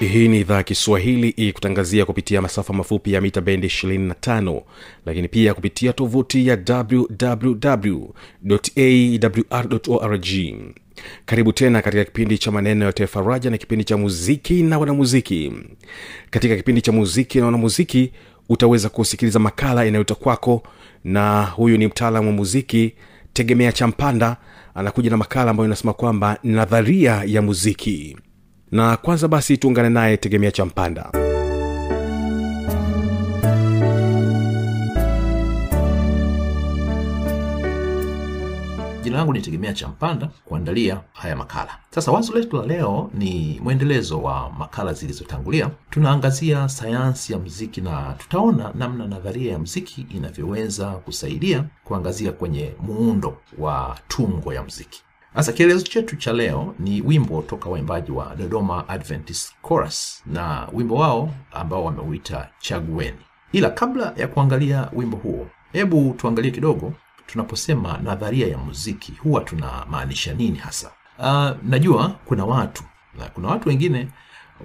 hii ni idhaa ya kiswahili ikutangazia kupitia masafa mafupi ya mita bendi 25 lakini pia kupitia tovuti ya wwwawrorg karibu tena katika kipindi cha maneno ya tefaraja na kipindi cha muziki na wanamuziki. Katika kipindi cha muziki na wanamuziki utaweza kusikiliza makala inayota kwako na huyu ni mtaalamu wa muziki tegemea champanda anakuja na makala ambayo inasema kwamba nadharia ya muziki na kwanza basi tuungane naye tegemea cha mpanda. Jina langu ni tegemea cha mpanda kuandalia haya makala. Sasa wazo letu la leo ni mwendelezo wa makala zilizotangulia. Tunaangazia sayansi ya mziki na tutaona namna nadharia ya mziki inavyoweza kusaidia kuangazia kwenye muundo wa tungo ya mziki sasa kielezo chetu cha leo ni wimbo toka waimbaji wa dodoma adventist chorus na wimbo wao ambao wameuita chagueni. Ila kabla ya kuangalia wimbo huo hebu tuangalie kidogo tunaposema nadharia ya muziki huwa tunamaanisha nini hasa? Uh, najua kuna watu na kuna watu wengine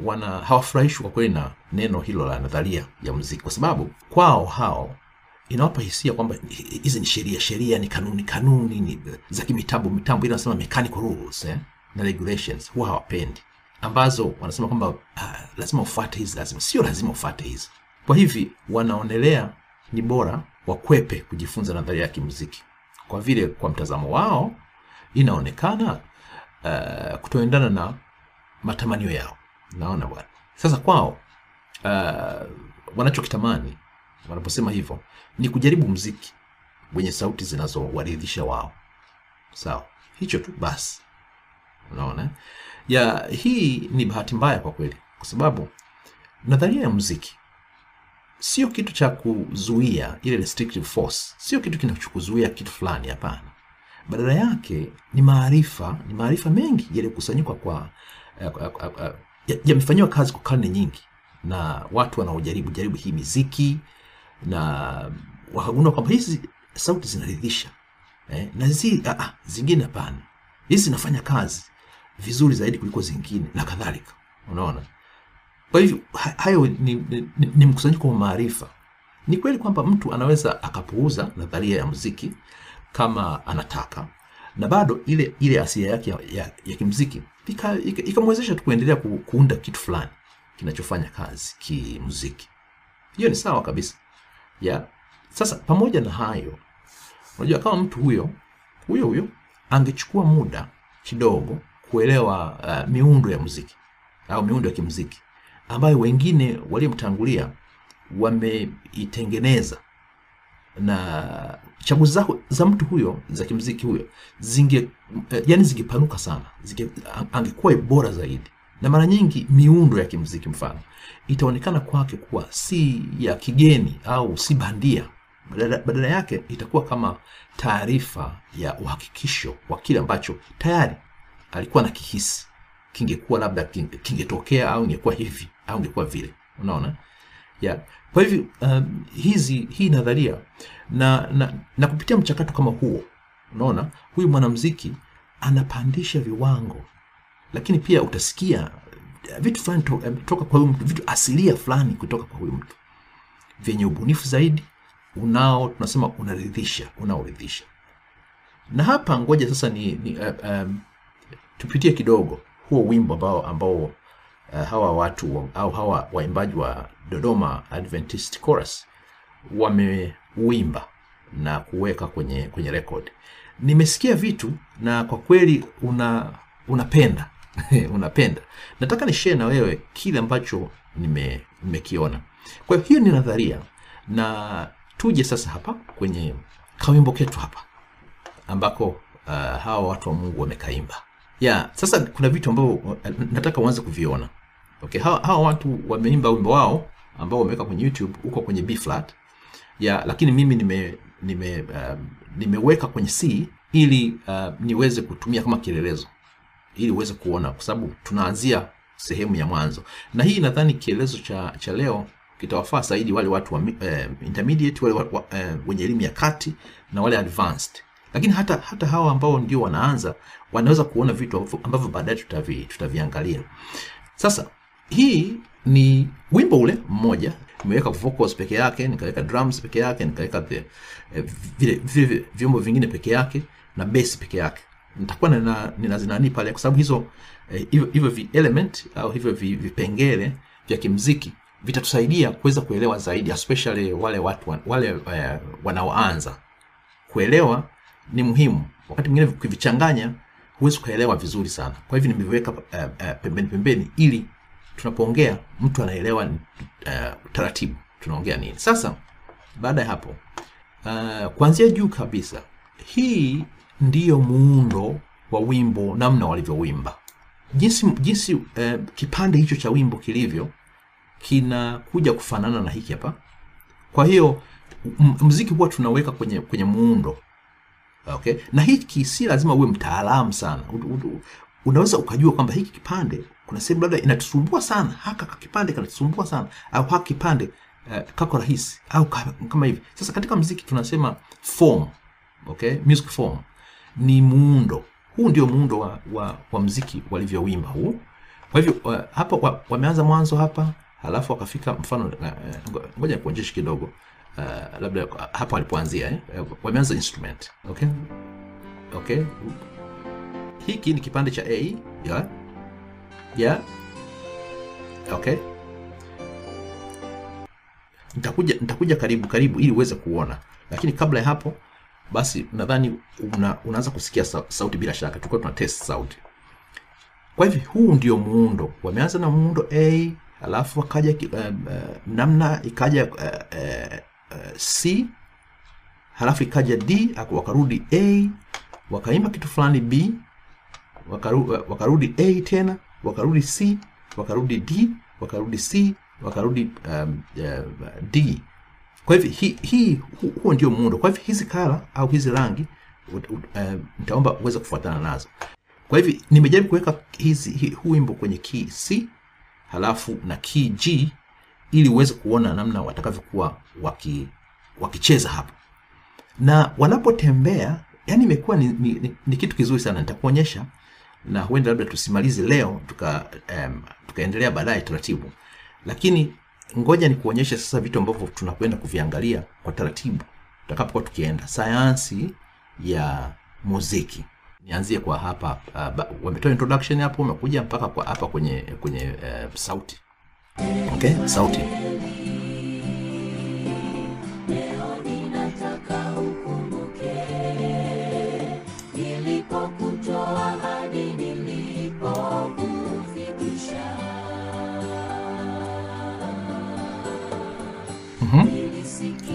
wana hawafurahishwi kwa kweli na neno hilo la nadharia ya muziki kwa sababu kwao hao inawapa hisia kwamba hizi ni sheria sheria ni kanuni kanuni ni za kimitambo mitambo ile wanasema mechanical rules eh? na regulations huwa hawapendi. Ambazo wanasema kwamba uh, lazima ufuate hizi lazima sio lazima ufuate hizi. Kwa hivi wanaonelea ni bora wakwepe kujifunza nadharia ya kimuziki. Kwa vile kwa mtazamo wao inaonekana uh, kutoendana na matamanio yao. Naona bwana. Sasa kwao uh, wanachokitamani wanaposema hivyo ni kujaribu mziki wenye sauti zinazowaridhisha wao. Sawa. Hicho tu basi. Unaona? Ya hii ni bahati mbaya kwa kweli. Kwa sababu nadharia ya mziki sio kitu cha kuzuia ile restrictive force. Sio kitu kinachokuzuia kitu fulani hapana. Badala yake ni maarifa ni maarifa mengi yaliyokusanyikwa kwa yamefanyiwa ya uh, yamefanyiwa kazi kwa karne nyingi. Na watu wanaojaribu jaribu hii miziki na wakagundua kwamba hizi sauti zinaridhisha eh, na zi, ah, ah, zingine hapana. Hizi zinafanya kazi vizuri zaidi kuliko zingine na kadhalika. Unaona? Kwa hivyo hayo ni, ni, ni, mkusanyiko wa maarifa. Ni kweli kwamba mtu anaweza akapuuza nadharia ya muziki kama anataka na bado ile ile asilia yake ya, ya, ya kimziki ikamwezesha tu kuendelea ku, kuunda kitu fulani kinachofanya kazi kimuziki. Hiyo ni sawa kabisa ya. Sasa pamoja na hayo unajua kama mtu huyo huyo huyo angechukua muda kidogo kuelewa uh, miundo ya muziki au miundo ya kimuziki ambayo wengine waliomtangulia wameitengeneza na chaguzi za, za mtu huyo za kimziki huyo zinge yani zingepanuka sana zinge, angekuwa bora zaidi na mara nyingi miundo ya kimziki mfano itaonekana kwake kuwa si ya kigeni au si bandia. Badala, yake itakuwa kama taarifa ya uhakikisho wa kile ambacho tayari alikuwa na kihisi kingekuwa labda kingetokea au ingekuwa hivi au ingekuwa vile. Unaona? Yeah. kwa hivyo um, hizi hii nadharia na, na, na kupitia mchakato kama huo unaona huyu mwanamziki anapandisha viwango lakini pia utasikia vitu fulani to, toka kwa huyu mtu vitu asilia fulani kutoka kwa huyu mtu. Vyenye ubunifu zaidi unao tunasema unaridhisha unaoridhisha. Na hapa ngoja sasa ni, ni uh, um, tupitie kidogo huo wimbo ambao ambao uh, hawa watu wa- au hawa waimbaji wa dodoma adventist chorus wameuimba na kuweka kwenye kwenye record. Nimesikia vitu na kwa kweli una unapenda unapenda. Nataka ni share na wewe kile ambacho nime- nimekiona. Kwa hiyo hiyo ni nadharia. Na tuje sasa hapa kwenye kawimbo ketu hapa ambako uh, hawa watu wa mungu wamekaimba. Ya sasa kuna vitu ambavyo uh, nataka uanze kuviona. Okay hawa, hawa watu wameimba wimbo wao ambao wameweka kwenye youtube huko kwenye b flat. Ya lakini mimi nime nime uh, nimeweka kwenye c ili uh, niweze kutumia kama kielelezo ili uweze kuona kwa sababu tunaanzia sehemu ya mwanzo. Na hii nadhani kielezo cha cha leo kitawafaa zaidi wale watu wa eh, intermediate wale wa, eh, wenye elimu ya kati na wale advanced. Lakini hata hata hawa ambao ndio wanaanza wanaweza kuona vitu ambavyo- baadaye tutavi, tutaviangalia. Sasa hii ni wimbo ule mmoja. Nimeweka vocals peke yake nikaweka drums peke yake nikaweka eh, vile vyombo vingine peke yake na bass peke yake nitakuwa nina- ninazinani pale kwa sababu hizo eh, hivyo hivyo vi element au hivyo vi- vipengele vya kimziki vitatusaidia kuweza kuelewa zaidi especially wale watu wale eh, wanaoanza. Kuelewa ni muhimu. Wakati mwingine kuvichanganya huwezi ukaelewa vizuri sana. Kwa hivyo nimeviweka uh, uh, pembeni pembeni ili tunapoongea mtu anaelewa uh, taratibu tunaongea nini. Sasa baada ya hapo uh, kuanzia juu kabisa hii ndiyo muundo wa wimbo namna walivyowimba. Jinsi jinsi eh, kipande hicho cha wimbo kilivyo kinakuja kufanana na hiki hapa. Kwa hiyo mziki huwa tunaweka kwenye kwenye muundo. Okay? Na hiki si lazima uwe mtaalamu sana. Unaweza ukajua kwamba hiki kipande kuna sehemu labda inatusumbua sana haka kipande kanatusumbua sana au haka kipande uh, kako rahisi au kama hivi. Sasa katika mziki tunasema form. Okay? Music form ni muundo huu ndio muundo wa, wa, wa mziki walivyowimba huu kwa hivyo uh, hapa wa, wameanza mwanzo hapa halafu wakafika mfano ngo- ngoja nikuonyeshe kidogo uh, labda hapa hapo alipoanzia eh? wameanza instrument okay okay hiki ni kipande cha a yeah? Yeah? okay nitakuja nitakuja karibu karibu ili uweze kuona lakini kabla ya hapo basi nadhani una, unaanza kusikia sauti bila shaka. Tulikuwa tuna test sauti. Kwa hivyo huu ndio muundo. Wameanza na muundo a alafu wakaja uh, uh, namna ikaja uh, uh, c halafu ikaja d wakarudi a wakaimba kitu fulani b wakaru, wakarudi a tena wakarudi c wakarudi d wakarudi c wakarudi um, uh, d kwa hivyo hii hi, huo ndio muundo. Kwa hivyo hizi kala au hizi rangi nitaomba ut- uh, uweze kufuatana nazo. Kwa hivyo nimejaribu kuweka hizi hi, huu wimbo kwenye key c halafu na key g ili uweze kuona namna watakavyokuwa waki, wakicheza hapo na wanapotembea yani imekuwa ni, ni, ni, ni kitu kizuri sana. Nitakuonyesha na huenda labda tusimalize leo tuka um, tukaendelea baadaye taratibu. Lakini ngoja ni kuonyesha sasa vitu ambavyo tunakwenda kuviangalia kwa taratibu tutakapokuwa tukienda. Sayansi ya muziki. Nianzie kwa hapa uh, wametoa introduction hapo umekuja mpaka kwa hapa kwenye kwenye uh, sauti. Okay sauti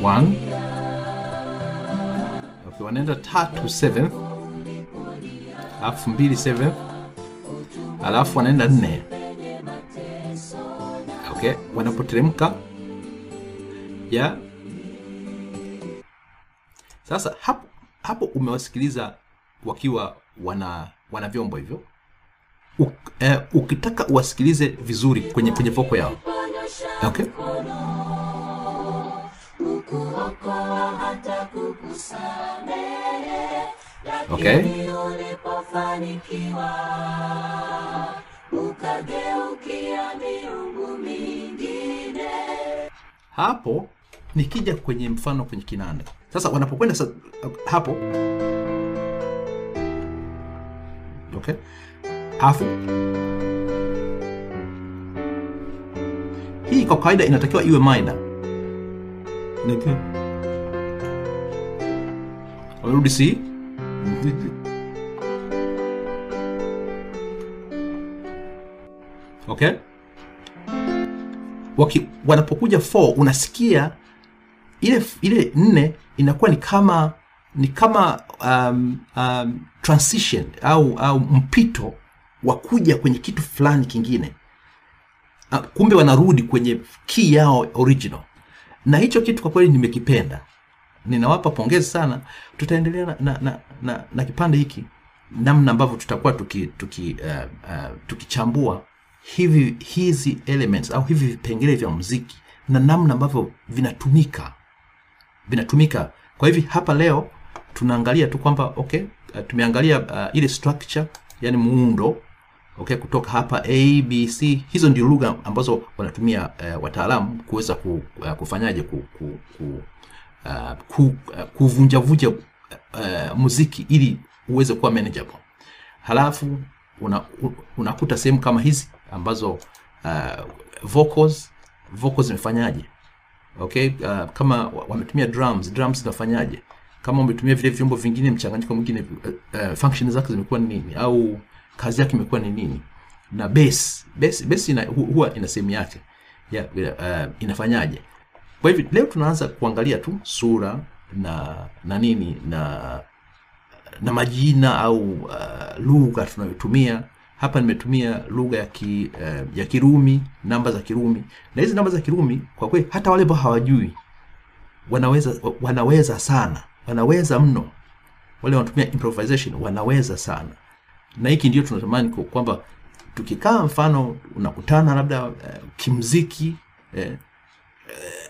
one. Okay, wanaenda tatu seventh alafu mbili seventh alafu wanaenda nne. Okay wanapoteremka. Ya. Sasa hapo hapo umewasikiliza wakiwa wana wana vyombo hivyo. Uk, eh, ukitaka uwasikilize vizuri kwenye kwenye voko yao. Okay kukuokoa hata kukusamehe okay. ulipofanikiwa ukageukia miungu mingine. Hapo nikija kwenye mfano kwenye kinanda. Sasa wanapokwenda sa, hapo. Okay. Afu hii kwa kawaida inatakiwa iwe minor Inatakiwa- Warudi C okay. Waki, wanapokuja 4 unasikia ile ile nne inakuwa ni kama ni kama um, um, transition au au mpito wa kuja kwenye kitu fulani kingine. Ah, kumbe wanarudi kwenye key yao original na hicho kitu kwa kweli nimekipenda. Ninawapa pongezi sana. Tutaendelea na, na, na, na, na kipande hiki namna ambavyo tutakuwa tuki, tuki, uh, uh, tukichambua hivi hizi elements au hivi vipengele vya muziki na namna ambavyo vinatumika. Vinatumika. Kwa hivi hapa leo tunaangalia tu kwamba okay uh, tumeangalia uh, ile structure yani muundo okay kutoka hapa a hizo ndio lugha ambazo wanatumia uh, wataalamu kuweza ku, uh, kufanyaje ku, ku, ku, uh, ku, uh, kuvunjavunja uh, muziki ili uweze kuwa manageable. Halafu una, unakuta sehemu kama hizi ambazo uh, vocals vocals zimefanyaje? Okay uh, kama wametumia drums drums zinafanyaje? Kama wametumia vile vyombo vingine mchanganyiko mwingine uh, function zake zimekuwa nini? Au kazi yake imekuwa ni nini? Na base base, base ina, hu- huwa ina sehemu yake ya, uh, inafanyaje? Kwa hivyo leo tunaanza kuangalia tu sura na na nini na na majina au uh, lugha tunayotumia. Hapa nimetumia lugha ya, ki, uh, ya kirumi namba za kirumi. Na hizi namba za kirumi kwa kweli hata wale ambao hawajui wanaweza wanaweza sana wanaweza mno. Wale wanatumia improvisation wanaweza sana na hiki ndio tunatamani kwamba tukikaa mfano unakutana labda uh, kimziki eh,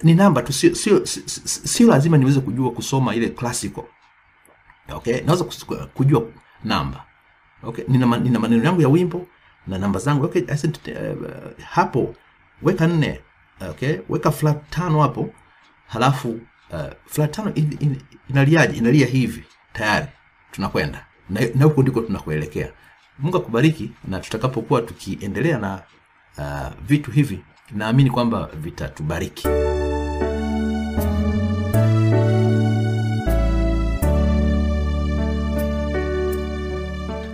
ni namba tu sio sio- sio lazima niweze kujua kusoma ile classical. Okay? Naweza kujua namba. Okay? Nina, nina maneno yangu ya wimbo na namba zangu. Okay? Said, uh, hapo weka nne. Okay? Weka flat tano hapo. Halafu uh, flat tano in, in, inaliaje? Inalia hivi. Tayari. Tunakwenda na na huko ndiko tunakuelekea mungu akubariki na tutakapokuwa tukiendelea na uh, vitu hivi naamini kwamba vitatubariki.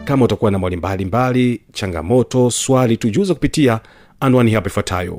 Kama utakuwa na maoni mbalimbali changamoto swali tujuze kupitia anwani hapa ifuatayo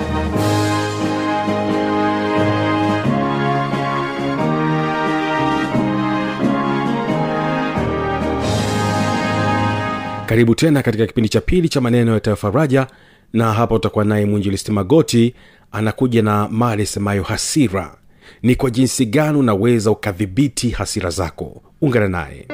karibu tena katika kipindi cha pili cha maneno ya tayafaraja na hapa utakuwa naye mwinjilisti magoti anakuja na mali semayo hasira. Ni kwa jinsi gani unaweza ukadhibiti hasira zako? Ungana naye.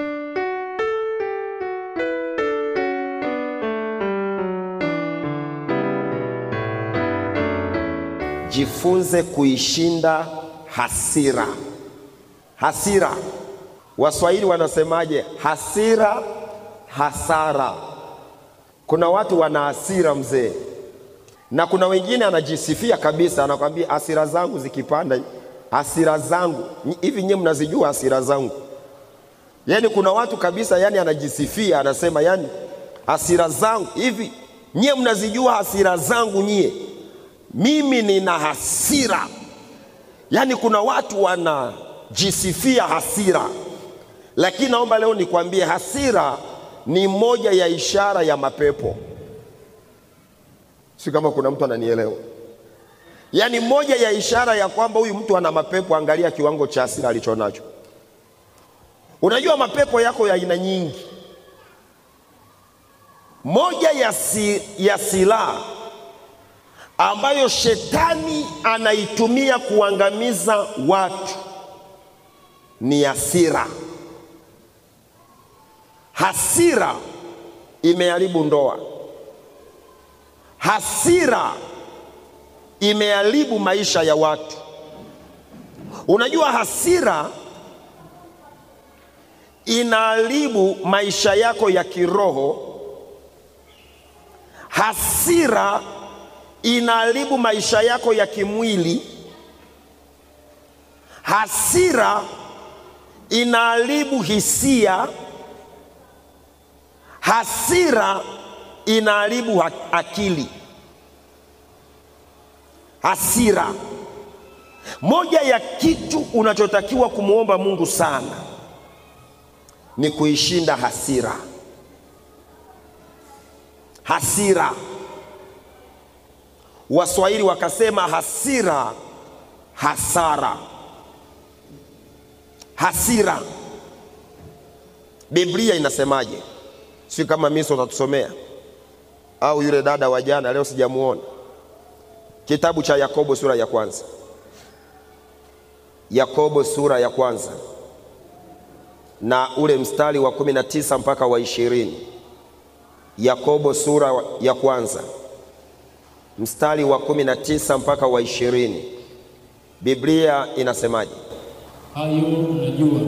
Jifunze kuishinda hasira. Hasira. Waswahili wanasemaje? Hasira hasara. Kuna watu wana hasira mzee na kuna wengine anajisifia kabisa anakwambia hasira zangu zikipanda hasira zangu. Hivi nyie mnazijua hasira zangu? Yaani kuna watu kabisa yani anajisifia anasema yani hasira zangu. Hivi nyie mnazijua hasira zangu nyie? Mimi nina hasira. Yaani kuna watu wanajisifia hasira. Lakini naomba leo nikwambie hasira ni moja ya ishara ya mapepo. si kama kuna mtu ananielewa yaani moja ya ishara ya kwamba huyu mtu ana mapepo angalia kiwango cha hasira alichonacho unajua mapepo yako ya aina nyingi moja ya, si, ya silaha ambayo shetani anaitumia kuangamiza watu ni hasira. Hasira imeharibu ndoa, hasira imeharibu maisha ya watu. Unajua, hasira inaharibu maisha yako ya kiroho. Hasira inaharibu maisha yako ya kimwili. Hasira inaharibu hisia. Hasira inaharibu ha- akili. Hasira, moja ya kitu unachotakiwa kumwomba Mungu sana ni kuishinda hasira. Hasira, Waswahili wakasema hasira hasara. Hasira, Biblia inasemaje? Si kama Miso utatusomea au yule dada wa jana, leo sijamuona. Kitabu cha Yakobo sura ya kwanza, Yakobo sura ya kwanza na ule mstari wa kumi na tisa mpaka wa ishirini. Yakobo sura ya kwanza mstari wa kumi na tisa mpaka wa ishirini. Biblia inasemaje? Hayo najua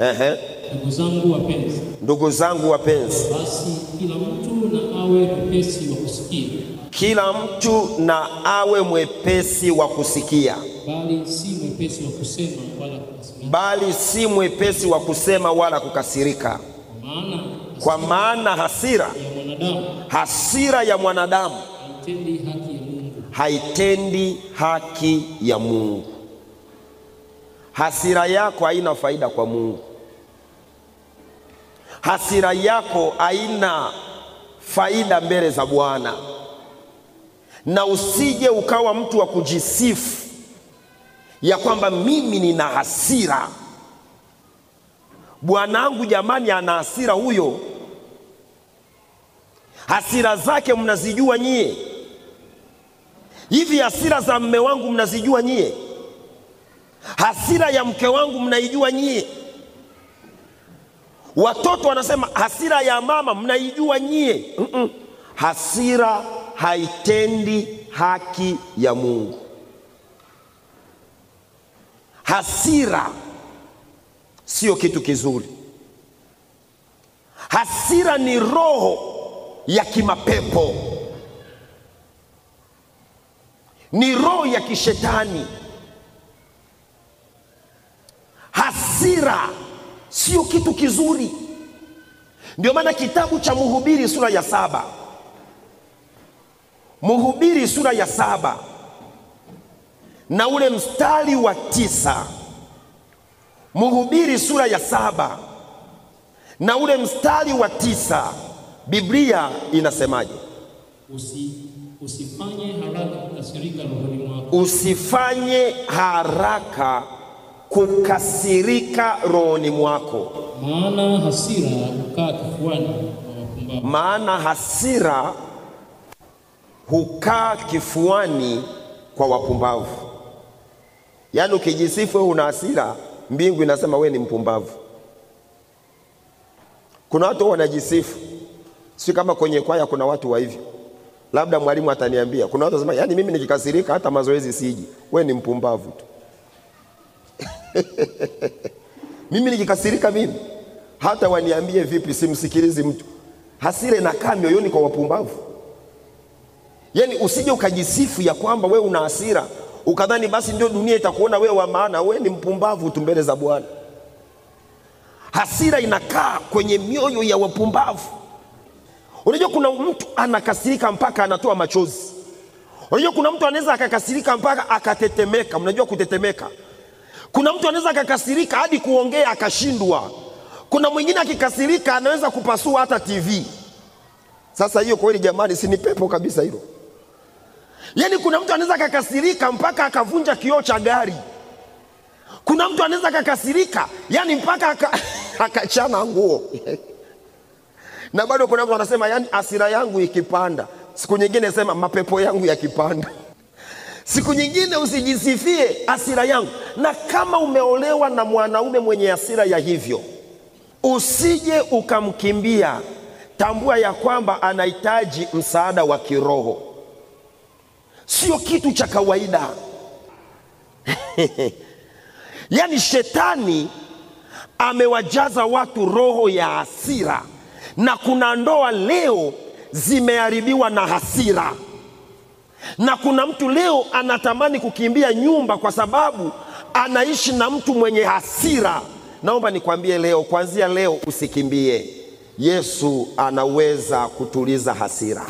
Ehe, ndugu zangu wapenzi, ndugu zangu wapenzi, basi kila mtu na awe mwepesi wa kusikia, kila mtu na awe mwepesi wa kusikia, bali si mwepesi wa kusema wala kukasirika, bali si mwepesi wa kusema wala kukasirika, kwa maana hasira ya mwanadamu hasira ya mwanadamu haitendi haki ya Mungu. haitendi haki ya Mungu. Hasira yako haina faida kwa Mungu. Hasira yako haina faida mbele za Bwana, na usije ukawa mtu wa kujisifu ya kwamba mimi nina hasira. Bwanangu jamani, ana hasira huyo. Hasira zake mnazijua nyie? Hivi hasira za mme wangu mnazijua nyie? Hasira ya mke wangu mnaijua nyie? Watoto wanasema hasira ya mama mnaijua nyie? Mm-mm. Hasira haitendi haki ya Mungu. Hasira sio kitu kizuri. Hasira ni roho ya kimapepo, ni roho ya kishetani. Hasira sio kitu kizuri. Ndio maana kitabu cha Mhubiri sura ya saba, Mhubiri sura ya saba. Na ule mstari wa tisa, Mhubiri sura ya saba. Na ule mstari wa tisa, Biblia inasemaje? Usi, usifanye haraka kukasirika rohoni mwako, Usifanye haraka kukasirika rohoni mwako, maana hasira hukaa kifuani mwa wapumbavu. maana hasira hukaa kifuani kwa wapumbavu. Yaani ukijisifu wewe una hasira, mbingu inasema wewe ni mpumbavu. Kuna watu wanajisifu, si kama kwenye kwaya kuna watu wa hivyo, labda mwalimu ataniambia. Kuna watu wanasema, yaani mimi nikikasirika hata mazoezi siji, wewe ni mpumbavu tu. mimi nikikasirika mimi hata waniambie vipi, simsikilizi mtu. Hasira inakaa mioyoni kwa wapumbavu. Yaani usije ukajisifu ya kwamba wewe una hasira ukadhani basi ndio dunia itakuona wewe wa maana. Wewe ni mpumbavu tu mbele za Bwana. Hasira inakaa kwenye mioyo ya wapumbavu. Unajua kuna mtu anakasirika mpaka anatoa machozi. Unajua kuna mtu anaweza akakasirika mpaka akatetemeka. Mnajua kutetemeka? Kuna mtu anaweza akakasirika hadi kuongea akashindwa. Kuna mwingine akikasirika anaweza kupasua hata TV. Sasa hiyo kweli jamani, si ni pepo kabisa hilo? yaani kuna mtu anaweza akakasirika mpaka akavunja kioo cha gari kuna mtu anaweza akakasirika yani mpaka akachana nguo na bado kuna mtu anasema yani asira yangu ikipanda siku nyingine sema mapepo yangu yakipanda siku nyingine usijisifie asira yangu. Na kama umeolewa na mwanaume mwenye asira ya hivyo usije ukamkimbia. Tambua ya kwamba anahitaji msaada wa kiroho. Sio kitu cha kawaida. Yaani shetani amewajaza watu roho ya hasira. Na kuna ndoa leo zimeharibiwa na hasira na kuna mtu leo anatamani kukimbia nyumba kwa sababu anaishi na mtu mwenye hasira. Naomba nikwambie leo kuanzia leo usikimbie. Yesu anaweza kutuliza hasira.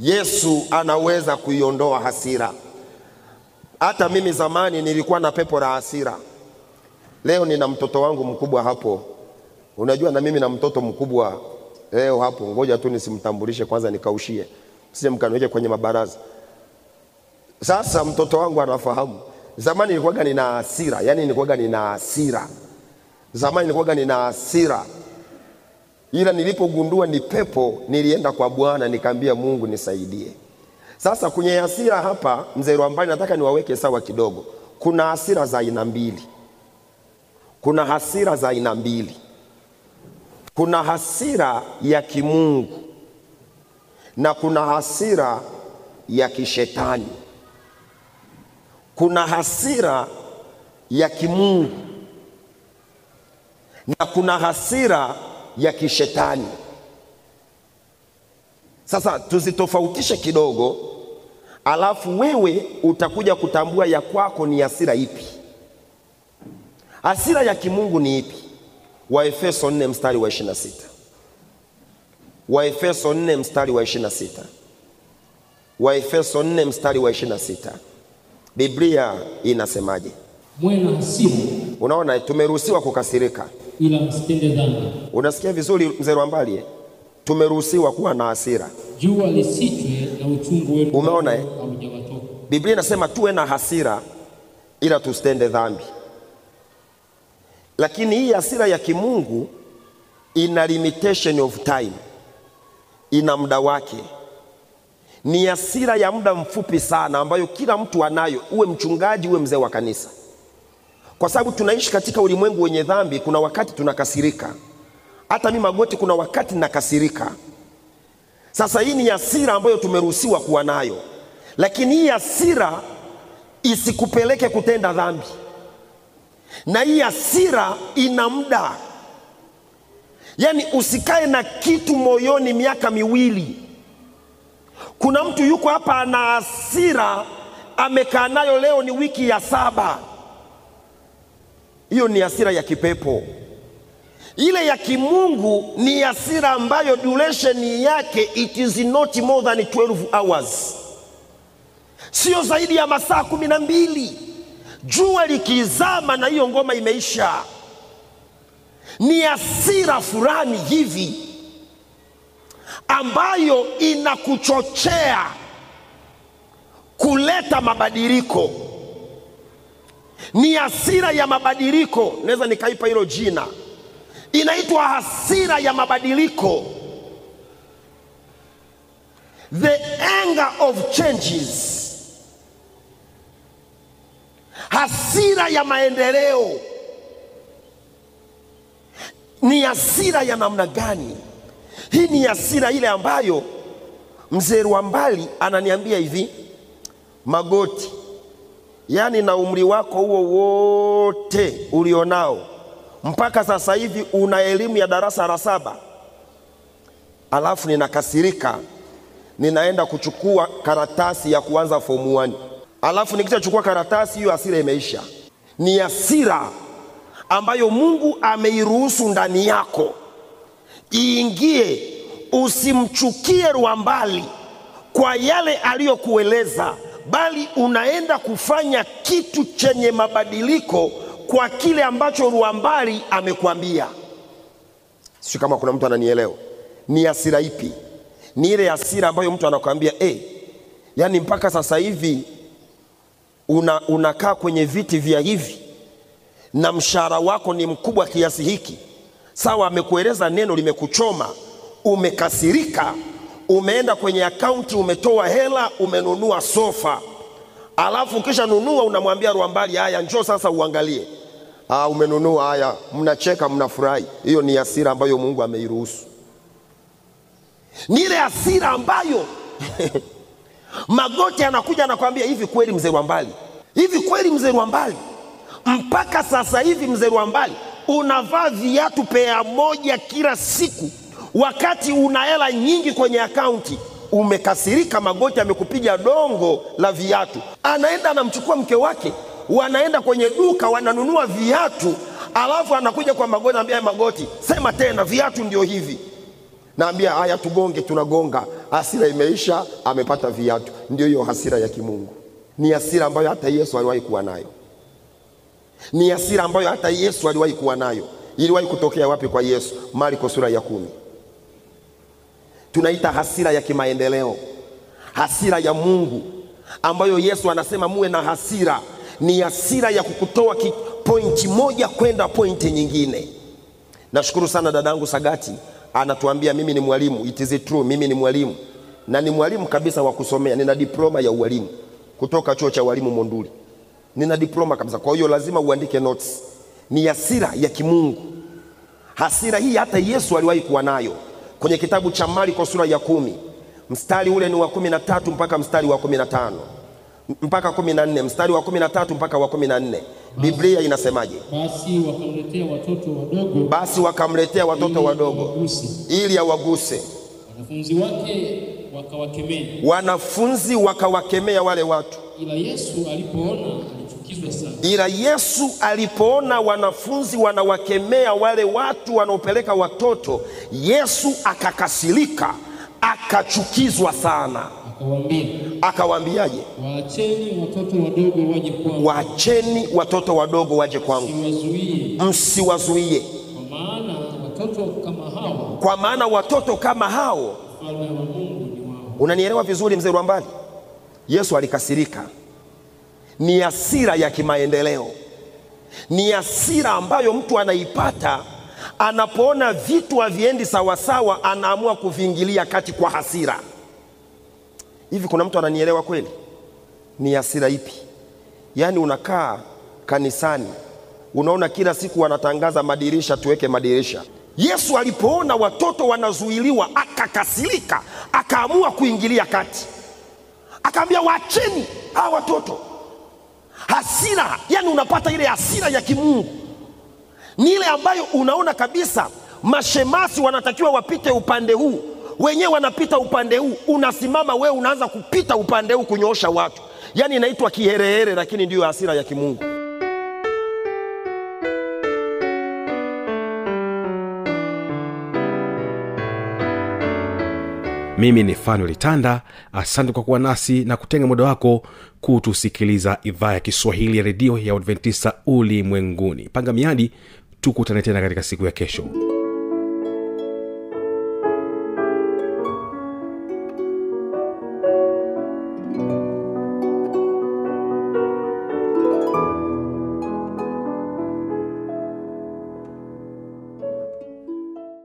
Yesu anaweza kuiondoa hasira. Hata mimi zamani nilikuwa na pepo la hasira. Leo nina mtoto wangu mkubwa hapo. Unajua na mimi na mtoto mkubwa leo hapo. Ngoja tu nisimtambulishe kwanza nikaushie sije mkaniweke kwenye mabaraza. Sasa mtoto wangu anafahamu. Zamani nilikuwaga nina hasira yani nilikuwaga nina hasira. Zamani nilikuwaga nina hasira. Ila nilipogundua ni pepo nilienda kwa bwana nikaambia mungu nisaidie. Sasa kwenye hasira hapa mzee Rwambani, nataka niwaweke sawa kidogo. Kuna hasira za aina mbili, kuna hasira za aina mbili. Kuna hasira ya kimungu na kuna hasira ya kishetani. Kuna hasira ya kimungu na kuna hasira ya kishetani. Sasa tuzitofautishe kidogo, alafu wewe utakuja kutambua ya kwako ni hasira ipi. Hasira ya kimungu ni ipi? Waefeso 4 mstari wa 26. Waefeso 4 mstari wa 26. Waefeso 4 mstari wa 26. Biblia inasemaje? mwe na hasira, Unaona, tumeruhusiwa kukasirika. ila msitende dhambi. Unasikia vizuri mzee Rwambali? Tumeruhusiwa kuwa na hasira. Jua lisichwe na uchungu wenu Umeona, eh? Biblia inasema tuwe na hasira ila tusitende dhambi. Lakini hii hasira ya kimungu ina limitation of time, ina muda wake. Ni hasira ya muda mfupi sana ambayo kila mtu anayo, uwe mchungaji, uwe mzee wa kanisa, kwa sababu tunaishi katika ulimwengu wenye dhambi. Kuna wakati tunakasirika, hata mimi Magoti, kuna wakati nakasirika. Sasa hii ni hasira ambayo tumeruhusiwa kuwa nayo, lakini hii hasira isikupeleke kutenda dhambi, na hii hasira ina muda. Yaani usikae na kitu moyoni miaka miwili. Kuna mtu yuko hapa ana hasira amekaa nayo leo ni wiki ya saba. Hiyo ni hasira ya kipepo. Ile ya kimungu ni hasira ambayo duration yake it is not more than 12 hours, sio zaidi ya masaa kumi na mbili. Jua likizama na hiyo ngoma imeisha. Ni hasira fulani hivi ambayo inakuchochea kuleta mabadiliko. Ni hasira ya mabadiliko, naweza nikaipa hilo jina inaitwa hasira ya mabadiliko, the anger of changes, hasira ya maendeleo. Ni hasira ya namna gani? Hii ni hasira ile ambayo mzee Rwambali ananiambia hivi, Magoti, yaani na umri wako huo wote ulionao mpaka sasa hivi una elimu ya darasa la saba, alafu ninakasirika, ninaenda kuchukua karatasi ya kuanza fomu 1, alafu nikishachukua karatasi hiyo, hasira imeisha. Ni hasira ambayo Mungu ameiruhusu ndani yako iingie. Usimchukie Rwambali kwa yale aliyokueleza, bali unaenda kufanya kitu chenye mabadiliko kwa kile ambacho Rwambali amekwambia. Sio kama kuna mtu ananielewa. Ni hasira ipi? Ni ile hasira ambayo mtu anakuambia eh, yaani mpaka sasa hivi una, unakaa kwenye viti vya hivi na mshahara wako ni mkubwa kiasi hiki. Sawa amekueleza neno limekuchoma umekasirika umeenda kwenye akaunti umetoa hela umenunua sofa. Alafu kisha nunua unamwambia rwambali haya njoo sasa uangalie. Aa, umenunua haya mnacheka mnafurahi. Hiyo ni hasira ambayo mungu ameiruhusu. Ni ile hasira ambayo magoti anakuja anakwambia hivi kweli mzee Rwambali, hivi kweli mzee Rwambali, mpaka sasa hivi mzee Rwambali unavaa viatu pea moja kila siku, wakati una hela nyingi kwenye akaunti. Umekasirika, magoti amekupiga dongo la viatu. Anaenda anamchukua mke wake, wanaenda kwenye duka wananunua viatu, alafu anakuja kwa magoti, anambia magoti, sema tena, viatu ndio hivi. Naambia haya tugonge tunagonga. Hasira imeisha amepata viatu. Ndio hiyo hasira ya kimungu. Ni hasira ambayo hata yesu aliwahi kuwa nayo ni hasira ambayo hata yesu aliwahi kuwa nayo. Iliwahi kutokea wapi kwa yesu? Marko sura ya kumi. Tunaita hasira ya kimaendeleo hasira ya mungu ambayo yesu anasema muwe na hasira. Ni hasira ya kukutoa pointi moja kwenda pointi nyingine. Nashukuru sana dadangu sagati anatuambia mimi ni mwalimu. It is true mimi ni mwalimu. Na ni mwalimu kabisa wa kusomea. Nina diploma ya ualimu. Kutoka chuo cha walimu monduli nina diploma kabisa. Kwa hiyo lazima uandike notes. Ni hasira ya kimungu. Hasira hii hata yesu aliwahi kuwa nayo. Kwenye kitabu cha marko sura ya kumi mstari ule ni wa kumi na tatu mpaka mstari wa kumi na tano. Mpaka kumi na nne mstari wa kumi na tatu mpaka wa kumi na nne. Biblia inasemaje? Basi wakamletea watoto wadogo. Basi wakamletea watoto ili wadogo. ili awaguse. Wanafunzi wake wakawakemea, wanafunzi wakawakemea wale watu. Ila Yesu alipoona ila yesu alipoona wanafunzi wanawakemea wale watu wanaopeleka watoto yesu akakasirika akachukizwa sana. Akawaambia, akawaambiaje? Waacheni watoto wadogo waje kwangu, waacheni watoto wadogo waje kwangu. Msiwazuie. Kwa maana watoto kama hao unanielewa vizuri mzee rwambali? Yesu alikasirika ni hasira ya kimaendeleo. Ni hasira ambayo mtu anaipata anapoona vitu haviendi sawasawa anaamua kuviingilia kati kwa hasira. Hivi kuna mtu ananielewa kweli? Ni hasira ipi? Yaani unakaa kanisani unaona kila siku wanatangaza madirisha tuweke madirisha. Yesu alipoona watoto wanazuiliwa akakasirika akaamua kuingilia kati. Akaambia wacheni hawa watoto hasira yani unapata ile hasira ya kimungu. Ni ile ambayo unaona kabisa mashemasi wanatakiwa wapite upande huu wenyewe wanapita upande huu unasimama wewe unaanza kupita upande huu kunyoosha watu. Yani inaitwa kiherehere lakini ndiyo hasira ya kimungu mimi ni fanuel tanda. Asante kwa kuwa nasi na kutenga muda wako kutusikiliza idhaa ya kiswahili ya redio ya adventisa ulimwenguni. Panga miadi tukutane tena katika siku ya kesho